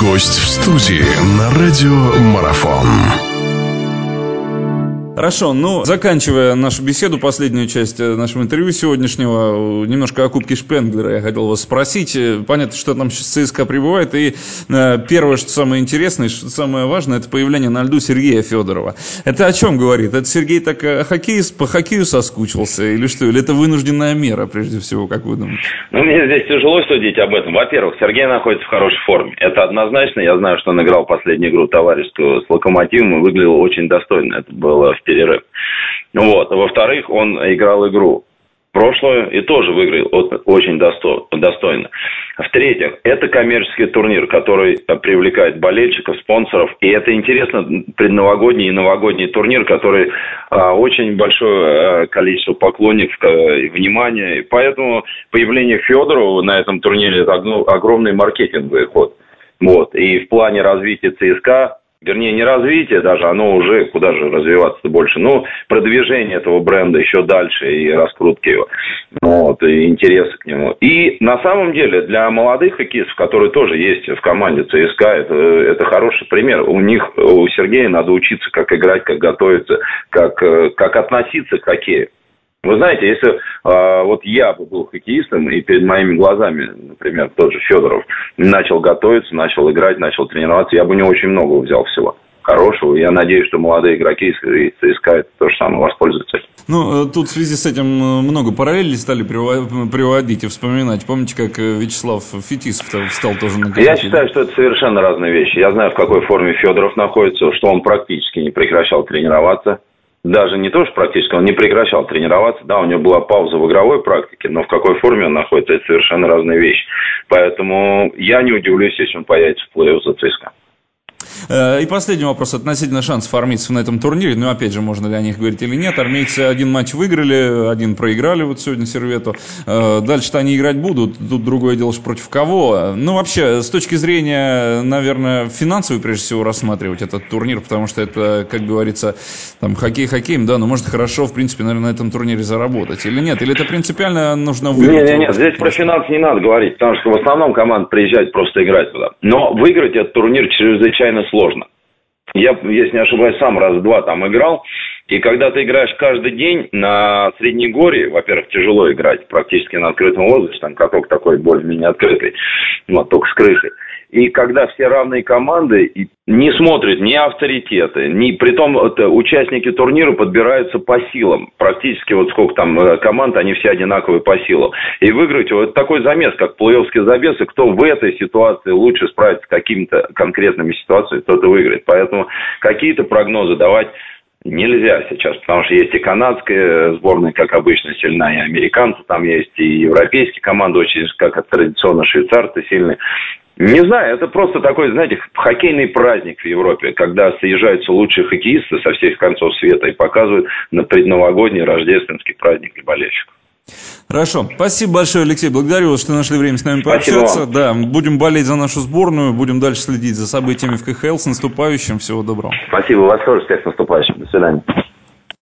Гость в студии на радио Марафон. Хорошо, ну, заканчивая нашу беседу, последнюю часть э, нашего интервью сегодняшнего, немножко о Кубке Шпенглера я хотел вас спросить. Э, понятно, что там сейчас ЦСКА прибывает, и э, первое, что самое интересное, что самое важное, это появление на льду Сергея Федорова. Это о чем говорит? Это Сергей так хоккеист, по хоккею соскучился, или что? Или это вынужденная мера, прежде всего, как вы думаете? Ну, мне здесь тяжело судить об этом. Во-первых, Сергей находится в хорошей форме. Это однозначно. Я знаю, что он играл последнюю игру товарищескую с Локомотивом и выглядел очень достойно. Это было в перерыв. Вот. Во-вторых, он играл игру прошлую и тоже выиграл очень достойно. В-третьих, это коммерческий турнир, который привлекает болельщиков, спонсоров. И это интересно, предновогодний и новогодний турнир, который а, очень большое а, количество поклонников, а, внимания. И поэтому появление Федорова на этом турнире – это огромный маркетинговый ход. Вот. И в плане развития ЦСКА вернее, не развитие даже, оно уже, куда же развиваться больше, ну, продвижение этого бренда еще дальше и раскрутки его, вот, и интересы к нему. И на самом деле для молодых хоккеистов, которые тоже есть в команде ЦСКА, это, это хороший пример. У них, у Сергея надо учиться, как играть, как готовиться, как, как относиться к хоккею. Вы знаете, если э, вот я бы был хоккеистом, и перед моими глазами, например, тот же Федоров, начал готовиться, начал играть, начал тренироваться, я бы не очень много взял всего хорошего. Я надеюсь, что молодые игроки из ЦСКА то же самое воспользуются. Ну, э, тут в связи с этим э, много параллелей стали приводить и вспоминать. Помните, как э, Вячеслав Фетисов встал тоже на Я считаю, что это совершенно разные вещи. Я знаю, в какой форме Федоров находится, что он практически не прекращал тренироваться даже не то, что практически, он не прекращал тренироваться, да, у него была пауза в игровой практике, но в какой форме он находится, это совершенно разные вещи. Поэтому я не удивлюсь, если он появится в плей-офф за ЦСКА. Э, и последний вопрос относительно шансов армейцев на этом турнире. Ну, опять же, можно ли о них говорить или нет. Армейцы один матч выиграли, один проиграли вот сегодня Сервету. Э, дальше-то они играть будут. Тут другое дело, что против кого. Ну, вообще, с точки зрения, наверное, финансовой, прежде всего, рассматривать этот турнир, потому что это, как говорится, там, хоккей хоккеем, да, но может хорошо, в принципе, наверное, на этом турнире заработать. Или нет? Или это принципиально нужно выиграть? Нет, нет, нет, здесь про финансы не надо говорить, потому что в основном команда приезжает просто играть туда. Но выиграть этот турнир чрезвычайно сложно. Я, если не ошибаюсь, сам раз-два там играл. И когда ты играешь каждый день на Среднегорье, во-первых, тяжело играть практически на открытом воздухе, там каток такой более-менее открытый, вот, только с крышей. И когда все равные команды не смотрят ни авторитеты, ни при том это, участники турнира подбираются по силам. Практически вот сколько там э, команд, они все одинаковые по силам. И выиграть вот такой замес, как плей-оффский замес, и кто в этой ситуации лучше справится с какими-то конкретными ситуациями, тот и выиграет. Поэтому какие-то прогнозы давать нельзя сейчас, потому что есть и канадская сборная, как обычно, сильная, и американцы там есть, и европейские команды очень, как традиционно швейцарцы сильные. Не знаю, это просто такой, знаете, хоккейный праздник в Европе, когда съезжаются лучшие хоккеисты со всех концов света и показывают на предновогодний рождественский праздник для болельщиков. Хорошо. Спасибо большое, Алексей. Благодарю вас, что нашли время с нами пообщаться. Да, будем болеть за нашу сборную, будем дальше следить за событиями в КХЛ. С наступающим. Всего доброго. Спасибо. Вас тоже всех с наступающим. До свидания.